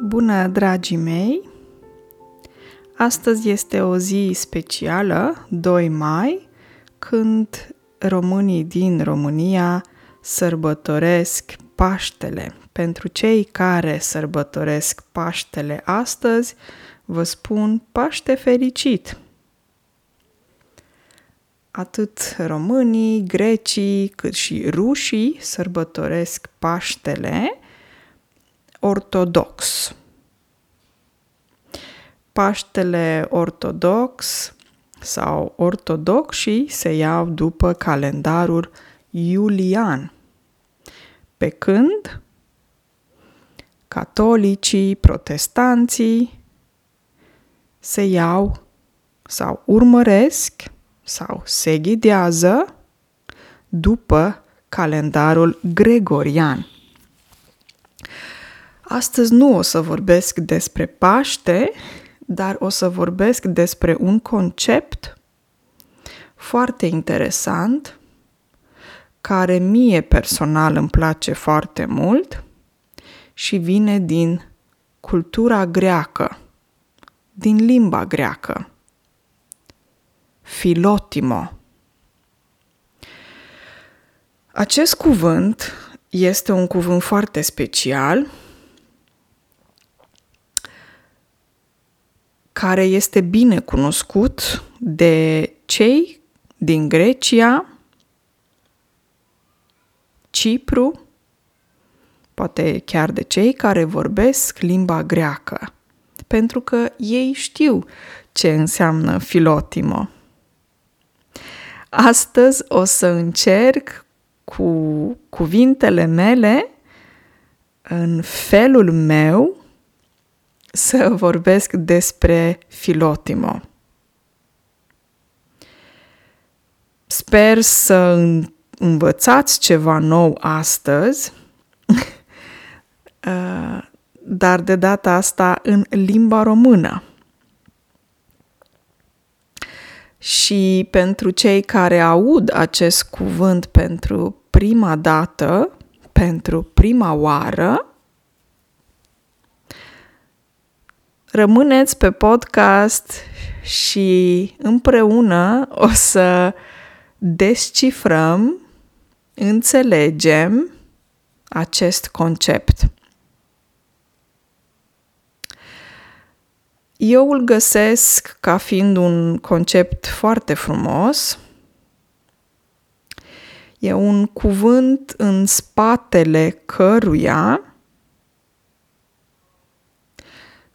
Bună, dragii mei! Astăzi este o zi specială, 2 mai, când românii din România sărbătoresc Paștele. Pentru cei care sărbătoresc Paștele astăzi, vă spun Paște fericit! Atât românii, grecii, cât și rușii sărbătoresc Paștele ortodox. Paștele ortodox sau ortodoxii se iau după calendarul iulian, pe când catolicii, protestanții se iau sau urmăresc sau se ghidează după calendarul gregorian. Astăzi nu o să vorbesc despre Paște, dar o să vorbesc despre un concept foarte interesant, care mie personal îmi place foarte mult și vine din cultura greacă, din limba greacă. Filotimo. Acest cuvânt este un cuvânt foarte special care este bine cunoscut de cei din Grecia, Cipru, poate chiar de cei care vorbesc limba greacă, pentru că ei știu ce înseamnă filotimo. Astăzi o să încerc cu cuvintele mele, în felul meu, să vorbesc despre Filotimo. Sper să învățați ceva nou astăzi, uh, dar de data asta în limba română. Și pentru cei care aud acest cuvânt pentru prima dată, pentru prima oară, rămâneți pe podcast și împreună o să descifrăm, înțelegem acest concept. Eu îl găsesc ca fiind un concept foarte frumos. E un cuvânt în spatele căruia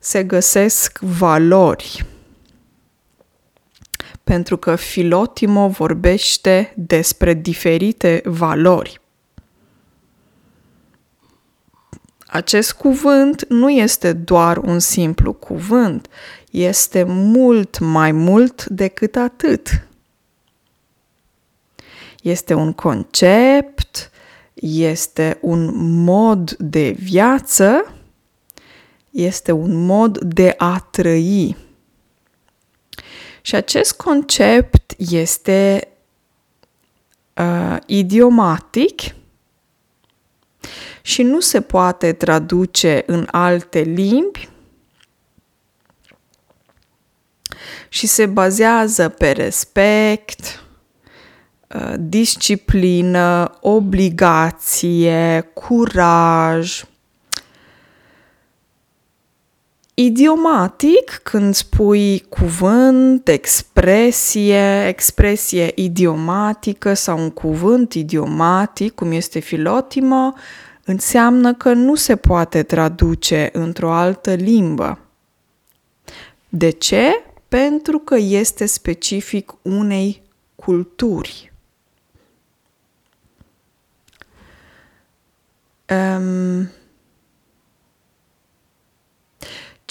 se găsesc valori. Pentru că Filotimo vorbește despre diferite valori. Acest cuvânt nu este doar un simplu cuvânt, este mult mai mult decât atât. Este un concept, este un mod de viață este un mod de a trăi. Și acest concept este uh, idiomatic și nu se poate traduce în alte limbi și se bazează pe respect, uh, disciplină, obligație, curaj, idiomatic, când spui cuvânt, expresie, expresie idiomatică sau un cuvânt idiomatic, cum este filotimă, înseamnă că nu se poate traduce într-o altă limbă. De ce? Pentru că este specific unei culturi. Um,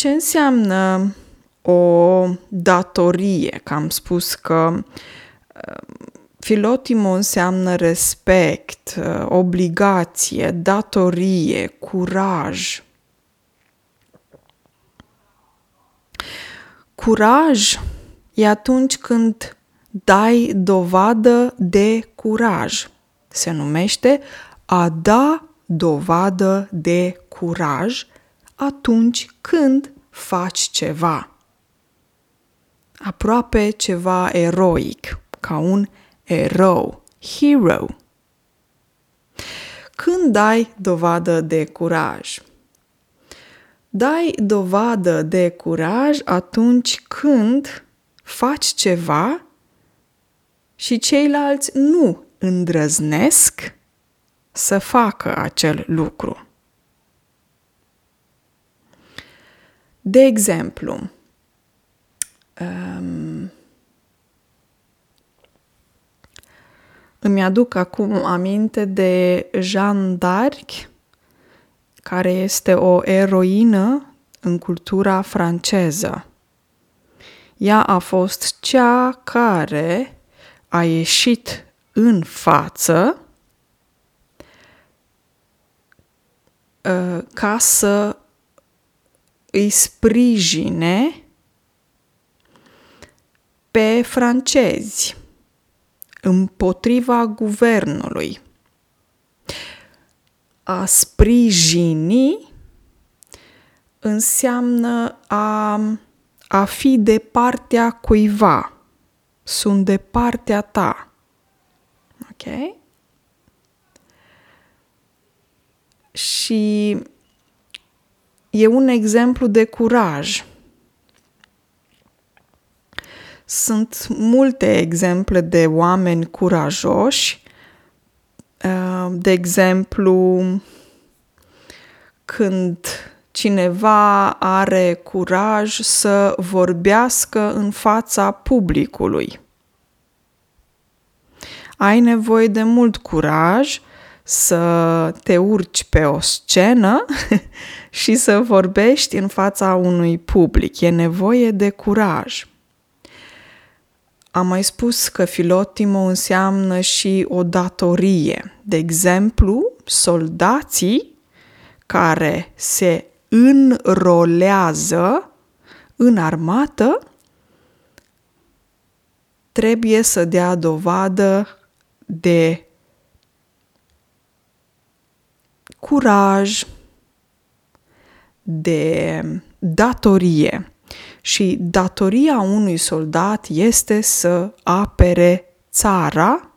ce înseamnă o datorie? Că am spus că uh, filotimo înseamnă respect, uh, obligație, datorie, curaj. Curaj e atunci când dai dovadă de curaj. Se numește a da dovadă de curaj atunci când faci ceva. Aproape ceva eroic, ca un erou, hero. Când dai dovadă de curaj? Dai dovadă de curaj atunci când faci ceva și ceilalți nu îndrăznesc să facă acel lucru. De exemplu, um, îmi aduc acum aminte de Jeanne d'Arc, care este o eroină în cultura franceză. Ea a fost cea care a ieșit în față uh, ca să îi sprijine pe francezi împotriva guvernului. A sprijini înseamnă a, a fi de partea cuiva. Sunt de partea ta. Ok? Și e un exemplu de curaj. Sunt multe exemple de oameni curajoși. Uh, de exemplu, când cineva are curaj să vorbească în fața publicului. Ai nevoie de mult curaj să te urci pe o scenă și să vorbești în fața unui public. E nevoie de curaj. Am mai spus că filotimo înseamnă și o datorie. De exemplu, soldații care se înrolează în armată trebuie să dea dovadă de curaj, de datorie. Și datoria unui soldat este să apere țara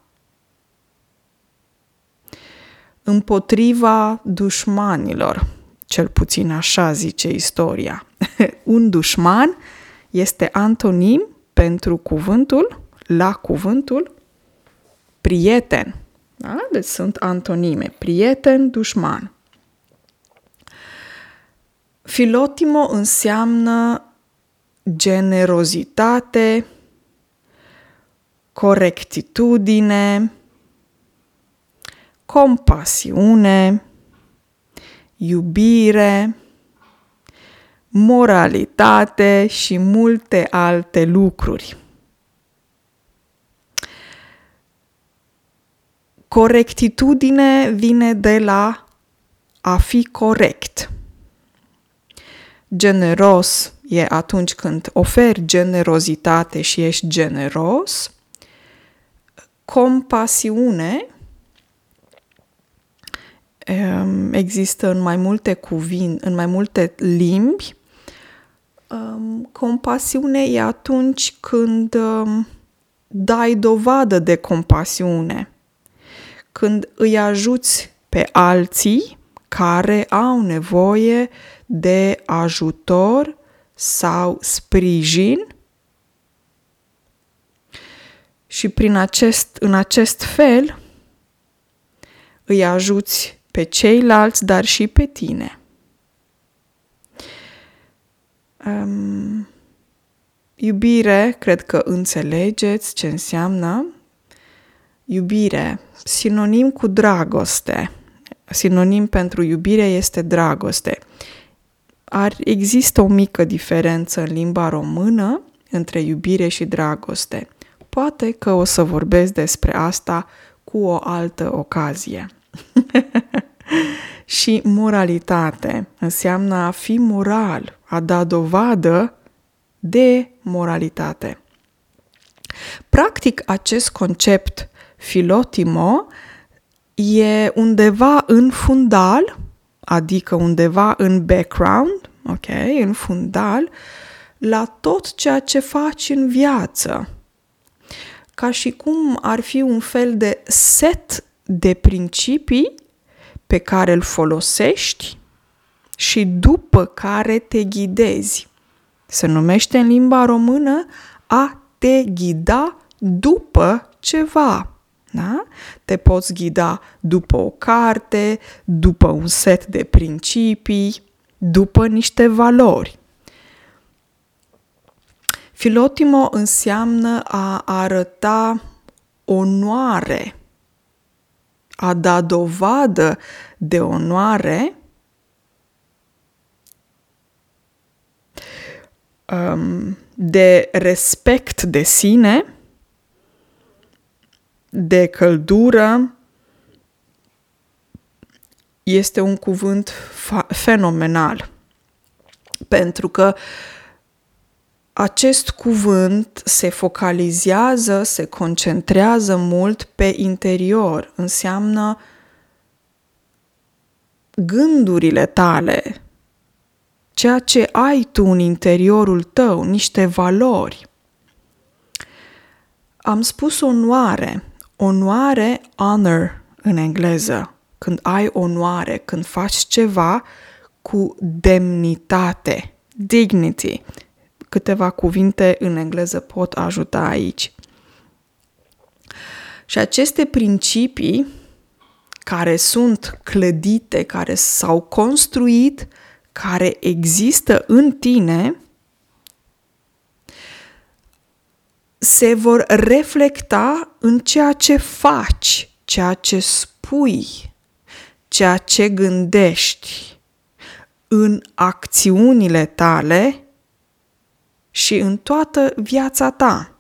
împotriva dușmanilor. Cel puțin așa zice istoria. Un dușman este antonim pentru cuvântul, la cuvântul prieten. Da? Deci sunt antonime. Prieten, dușman. Filotimo înseamnă generozitate, corectitudine, compasiune, iubire, moralitate și multe alte lucruri. Corectitudine vine de la a fi corect. Generos e atunci când oferi generozitate și ești generos. Compasiune um, există în mai multe cuvinte, în mai multe limbi. Um, compasiune e atunci când um, dai dovadă de compasiune când îi ajuți pe alții care au nevoie de ajutor sau sprijin și prin acest, în acest fel îi ajuți pe ceilalți, dar și pe tine. Um, iubire, cred că înțelegeți ce înseamnă. Iubire, sinonim cu dragoste. Sinonim pentru iubire este dragoste. Ar, există o mică diferență în limba română între iubire și dragoste. Poate că o să vorbesc despre asta cu o altă ocazie. și moralitate înseamnă a fi moral, a da dovadă de moralitate. Practic, acest concept filotimo e undeva în fundal adică undeva în background, ok, în fundal, la tot ceea ce faci în viață. Ca și cum ar fi un fel de set de principii pe care îl folosești și după care te ghidezi. Se numește în limba română a te ghida după ceva. Da? Te poți ghida după o carte, după un set de principii, după niște valori. Filotimo înseamnă a arăta onoare, a da dovadă de onoare um, de respect de sine, de căldură, este un cuvânt fenomenal. Pentru că acest cuvânt se focalizează, se concentrează mult pe interior, înseamnă gândurile tale, ceea ce ai tu în interiorul tău, niște valori. Am spus onoare, onoare, honor în engleză, când ai onoare, când faci ceva cu demnitate, dignity. Câteva cuvinte în engleză pot ajuta aici. Și aceste principii care sunt clădite, care s-au construit, care există în tine, se vor reflecta în ceea ce faci, ceea ce spui, ceea ce gândești, în acțiunile tale și în toată viața ta.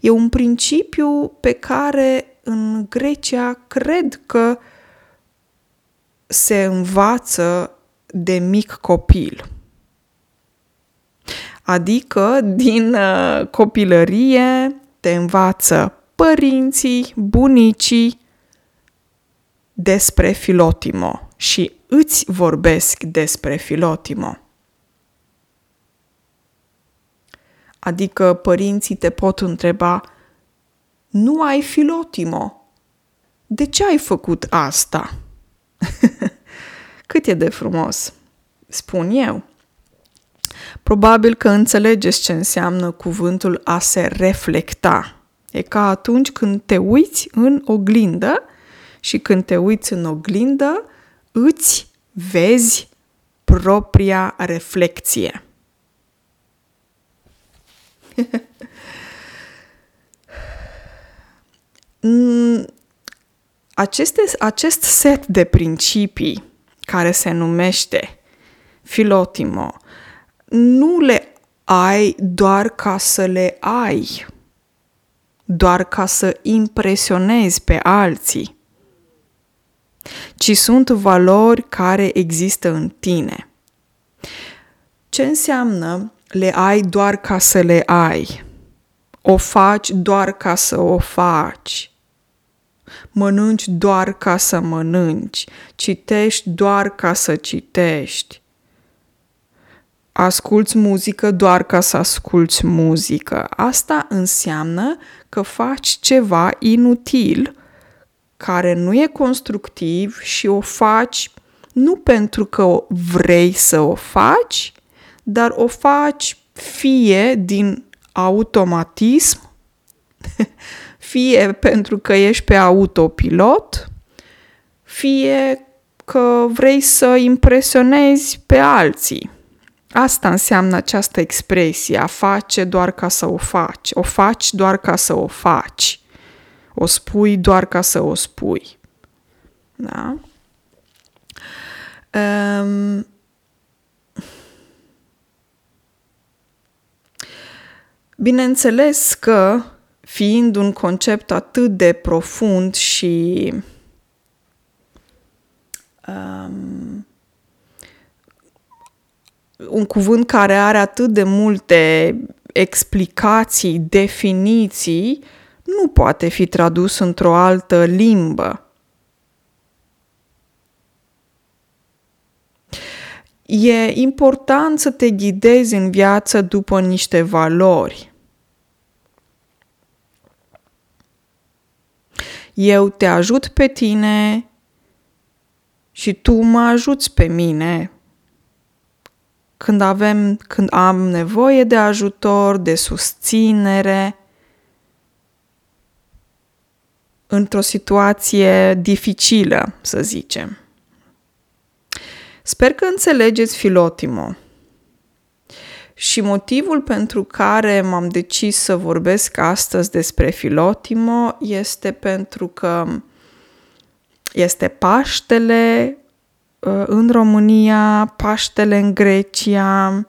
E un principiu pe care în Grecia cred că se învață de mic copil. Adică din uh, copilărie te învață părinții, bunicii despre Filotimo și îți vorbesc despre Filotimo. Adică părinții te pot întreba, nu ai Filotimo, de ce ai făcut asta? Cât e de frumos, spun eu. Probabil că înțelegeți ce înseamnă cuvântul a se reflecta. E ca atunci când te uiți în oglindă și când te uiți în oglindă, îți vezi propria reflexie. Aceste, acest set de principii care se numește Filotimo nu le ai doar ca să le ai, doar ca să impresionezi pe alții, ci sunt valori care există în tine. Ce înseamnă le ai doar ca să le ai? O faci doar ca să o faci. Mănânci doar ca să mănânci. Citești doar ca să citești asculți muzică doar ca să asculți muzică. Asta înseamnă că faci ceva inutil, care nu e constructiv și o faci nu pentru că vrei să o faci, dar o faci fie din automatism, fie pentru că ești pe autopilot, fie că vrei să impresionezi pe alții. Asta înseamnă această expresie, a face doar ca să o faci, o faci doar ca să o faci, o spui doar ca să o spui. Da? Um, bineînțeles că, fiind un concept atât de profund și um, un cuvânt care are atât de multe explicații, definiții, nu poate fi tradus într-o altă limbă. e important să te ghidezi în viață după niște valori. Eu te ajut pe tine și tu mă ajuți pe mine când avem, când am nevoie de ajutor, de susținere, într-o situație dificilă, să zicem. Sper că înțelegeți Filotimo. Și motivul pentru care m-am decis să vorbesc astăzi despre Filotimo este pentru că este Paștele uh, în România, Paștele în Grecia,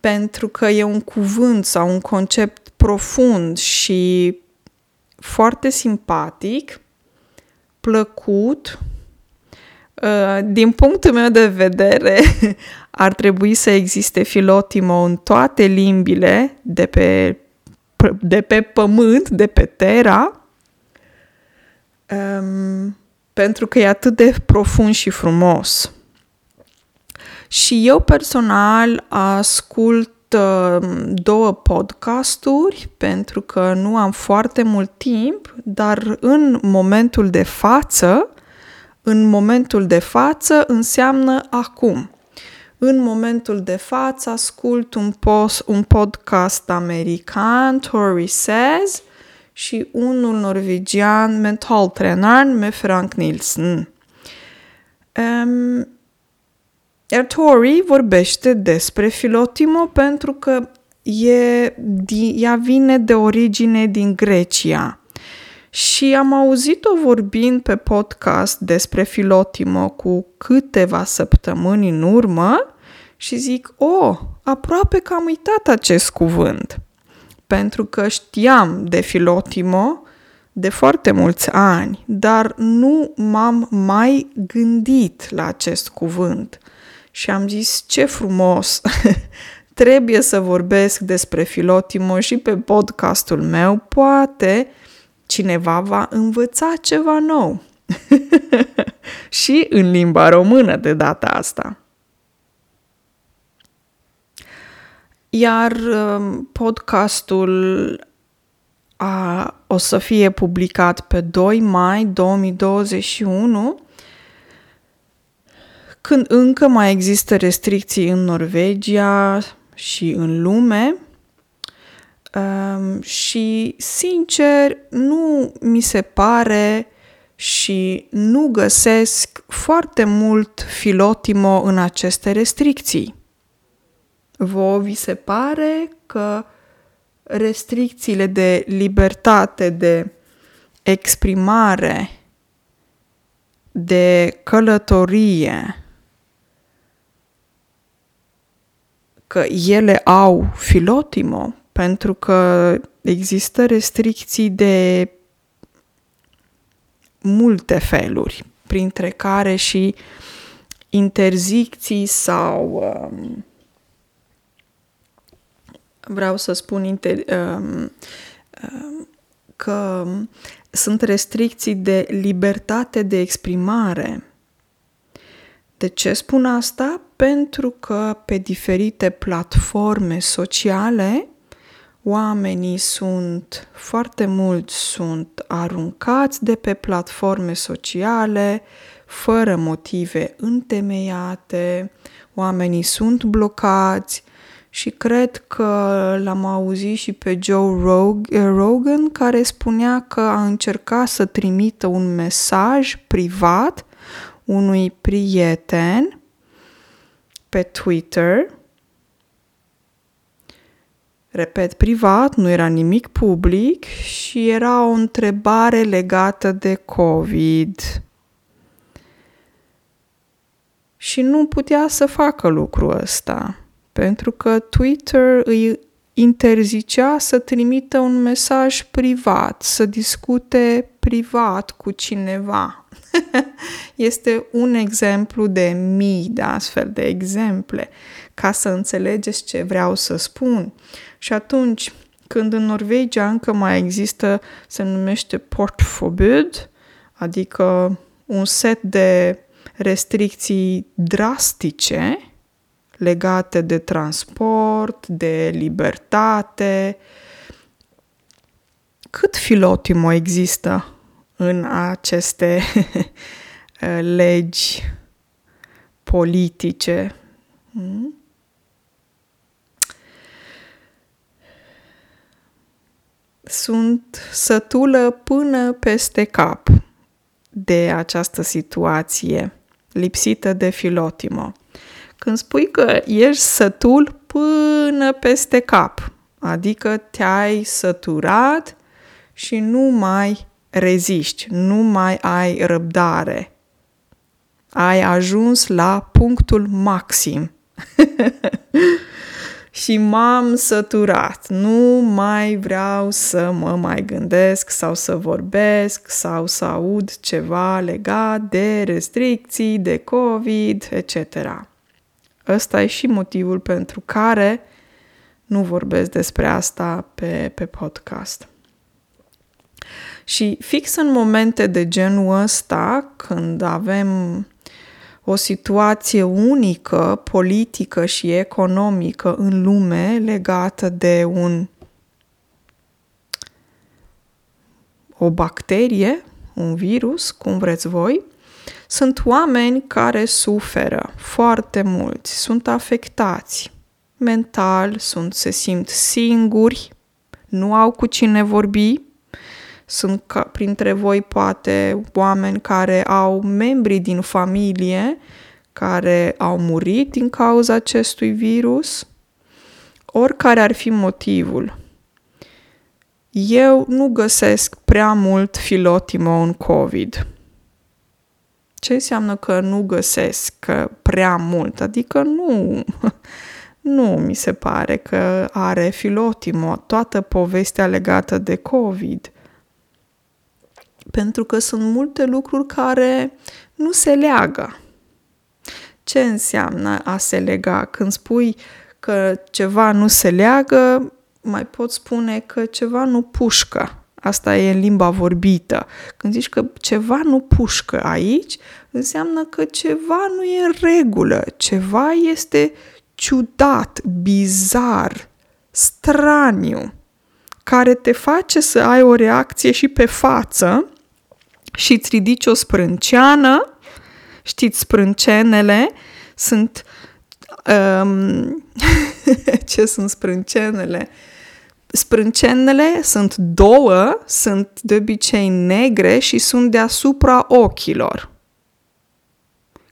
pentru că e un cuvânt sau un concept profund și foarte simpatic, plăcut. Uh, din punctul meu de vedere, ar trebui să existe filotimo în toate limbile de pe, de pe pământ, de pe Terra, um, pentru că e atât de profund și frumos. Și eu personal ascult Um, două podcasturi pentru că nu am foarte mult timp, dar în momentul de față, în momentul de față înseamnă acum. În momentul de față ascult un, post, un podcast american, Tori Says, și unul norvegian, Mental Trainer, med Frank Nielsen. Um, iar Tori vorbește despre Filotimo pentru că e, ea vine de origine din Grecia. Și am auzit-o vorbind pe podcast despre Filotimo cu câteva săptămâni în urmă și zic, oh, aproape că am uitat acest cuvânt. Pentru că știam de Filotimo de foarte mulți ani, dar nu m-am mai gândit la acest cuvânt și am zis ce frumos, trebuie să vorbesc despre Filotimo și pe podcastul meu, poate cineva va învăța ceva nou. și în limba română de data asta. Iar um, podcastul a, o să fie publicat pe 2 mai 2021 când încă mai există restricții în Norvegia și în lume. Um, și, sincer, nu mi se pare și nu găsesc foarte mult filotimo în aceste restricții. Vă vi se pare că restricțiile de libertate, de exprimare, de călătorie, că ele au filotimo pentru că există restricții de multe feluri, printre care și interzicții sau um, vreau să spun inter, um, um, că sunt restricții de libertate de exprimare de ce spun asta? Pentru că pe diferite platforme sociale oamenii sunt, foarte mulți sunt aruncați de pe platforme sociale fără motive întemeiate, oamenii sunt blocați și cred că l-am auzit și pe Joe Rogan care spunea că a încercat să trimită un mesaj privat unui prieten pe Twitter. Repet, privat, nu era nimic public și era o întrebare legată de COVID. Și nu putea să facă lucrul ăsta, pentru că Twitter îi interzicea să trimită un mesaj privat, să discute privat cu cineva. este un exemplu de mii de astfel de exemple, ca să înțelegeți ce vreau să spun. Și atunci, când în Norvegia încă mai există, se numește portforbud, adică un set de restricții drastice, legate de transport, de libertate. Cât filotimo există în aceste legi politice? Hmm? Sunt sătulă până peste cap de această situație lipsită de filotimo. Când spui că ești sătul până peste cap, adică te-ai săturat și nu mai reziști, nu mai ai răbdare. Ai ajuns la punctul maxim. și m-am săturat. Nu mai vreau să mă mai gândesc sau să vorbesc sau să aud ceva legat de restricții, de COVID, etc. Ăsta e și motivul pentru care nu vorbesc despre asta pe, pe podcast. Și fix în momente de genul ăsta, când avem o situație unică, politică și economică în lume legată de un o bacterie, un virus, cum vreți voi, sunt oameni care suferă foarte mulți, sunt afectați mental, sunt, se simt singuri, nu au cu cine vorbi. Sunt ca, printre voi poate oameni care au membri din familie care au murit din cauza acestui virus. Oricare ar fi motivul. Eu nu găsesc prea mult filotimo în COVID ce înseamnă că nu găsesc prea mult? Adică nu, nu mi se pare că are filotimo toată povestea legată de COVID. Pentru că sunt multe lucruri care nu se leagă. Ce înseamnă a se lega? Când spui că ceva nu se leagă, mai pot spune că ceva nu pușcă. Asta e în limba vorbită. Când zici că ceva nu pușcă aici, înseamnă că ceva nu e în regulă, ceva este ciudat, bizar, straniu, care te face să ai o reacție și pe față și îți ridici o sprânceană. Știți, sprâncenele sunt... Um, ce sunt sprâncenele? Sprâncenele sunt două, sunt de obicei negre și sunt deasupra ochilor.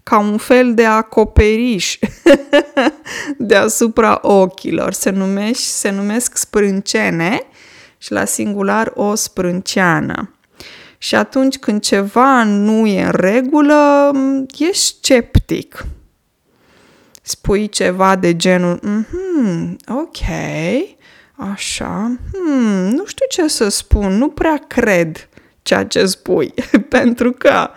Ca un fel de acoperiș deasupra ochilor. Se, numești, se numesc sprâncene și la singular o sprânceană. Și atunci când ceva nu e în regulă, ești sceptic. Spui ceva de genul, mm-hmm, ok, Așa, hmm, nu știu ce să spun, nu prea cred ceea ce spui, pentru că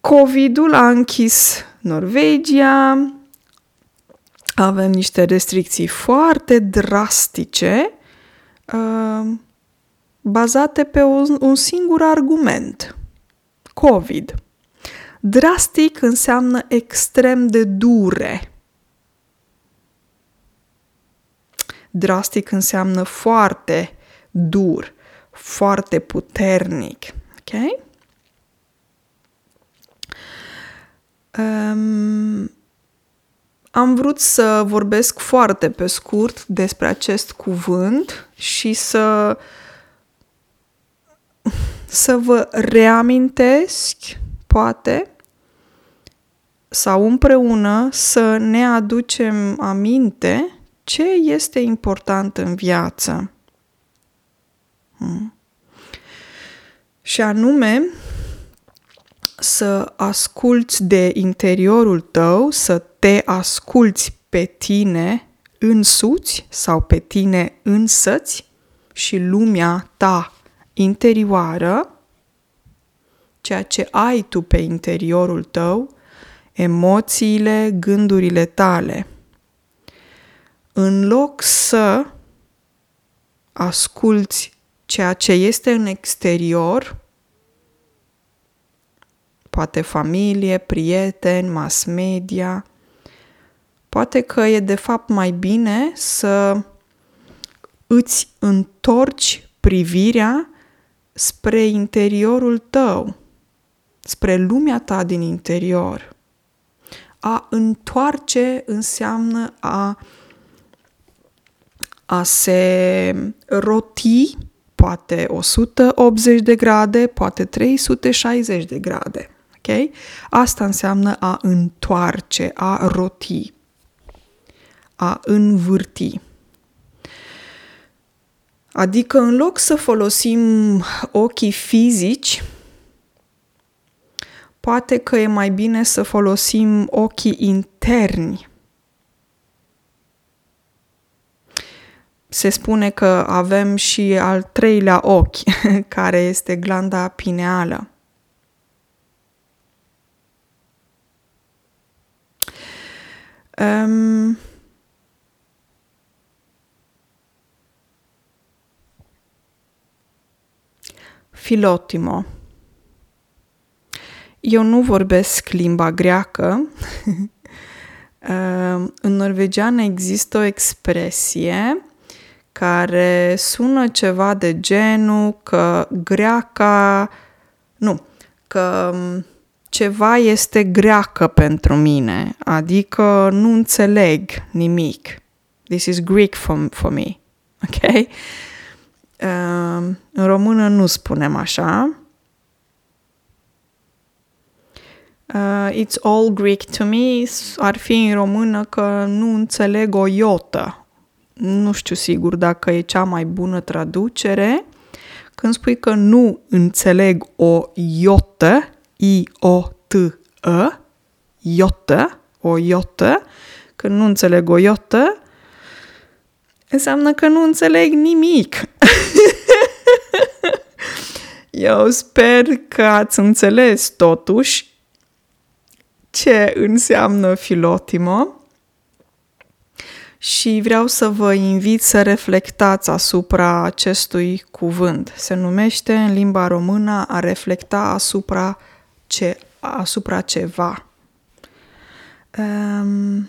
COVID-ul a închis Norvegia, avem niște restricții foarte drastice, uh, bazate pe un, un singur argument, COVID. Drastic înseamnă extrem de dure Drastic înseamnă foarte dur, foarte puternic. Ok? Um, am vrut să vorbesc foarte pe scurt despre acest cuvânt și să să vă reamintesc, poate, sau împreună să ne aducem aminte ce este important în viață. Hmm. Și anume să asculți de interiorul tău, să te asculți pe tine însuți sau pe tine însăți și lumea ta interioară, ceea ce ai tu pe interiorul tău, emoțiile, gândurile tale – în loc să asculți ceea ce este în exterior, poate familie, prieteni, mass media. Poate că e de fapt mai bine să îți întorci privirea spre interiorul tău, spre lumea ta din interior. A întoarce înseamnă a, a se roti poate 180 de grade, poate 360 de grade. Ok? Asta înseamnă a întoarce, a roti, a învârti. Adică în loc să folosim ochii fizici, poate că e mai bine să folosim ochii interni. Se spune că avem și al treilea ochi, care este glanda pineală. Um, Filotimo. Eu nu vorbesc limba greacă. În norvegiană există o expresie care sună ceva de genul că greaca, nu, că ceva este greacă pentru mine, adică nu înțeleg nimic. This is Greek for, for me. Ok? în română nu spunem așa. Uh, it's all Greek to me ar fi în română că nu înțeleg o iotă. Nu știu sigur dacă e cea mai bună traducere. Când spui că nu înțeleg o iotă, I-O-T-E, iotă, o iotă, când nu înțeleg o iotă, înseamnă că nu înțeleg nimic. Eu sper că ați înțeles totuși ce înseamnă filotimo și vreau să vă invit să reflectați asupra acestui cuvânt. Se numește în limba română a reflecta asupra, ce, asupra ceva. Um,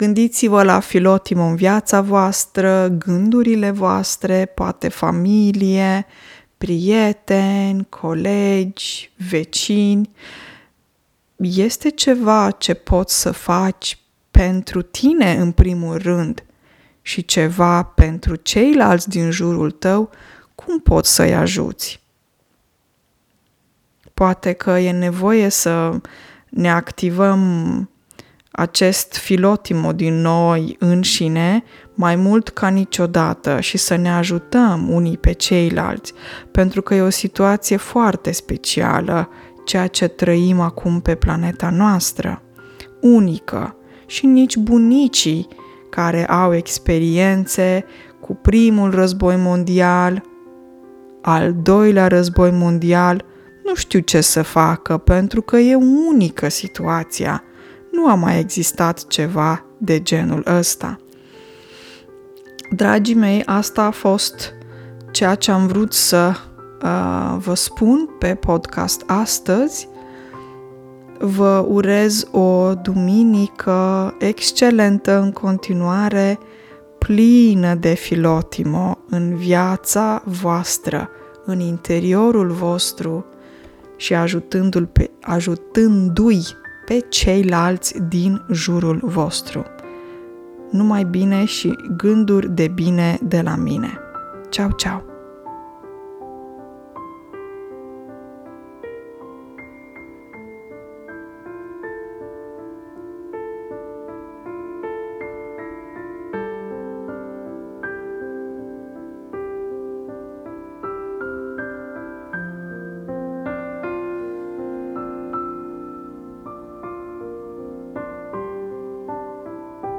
Gândiți-vă la Filotimo în viața voastră, gândurile voastre, poate familie, prieteni, colegi, vecini. Este ceva ce poți să faci pentru tine în primul rând și ceva pentru ceilalți din jurul tău, cum poți să-i ajuți? Poate că e nevoie să ne activăm acest filotimo din noi înșine mai mult ca niciodată și să ne ajutăm unii pe ceilalți, pentru că e o situație foarte specială, ceea ce trăim acum pe planeta noastră, unică și nici bunicii care au experiențe cu primul război mondial, al doilea război mondial, nu știu ce să facă pentru că e unică situația nu a mai existat ceva de genul ăsta. Dragii mei, asta a fost ceea ce am vrut să uh, vă spun pe podcast astăzi. Vă urez o duminică excelentă în continuare, plină de filotimo în viața voastră, în interiorul vostru și ajutându-l pe, ajutându-i pe ceilalți din jurul vostru. Numai bine și gânduri de bine de la mine. Ceau, ceau!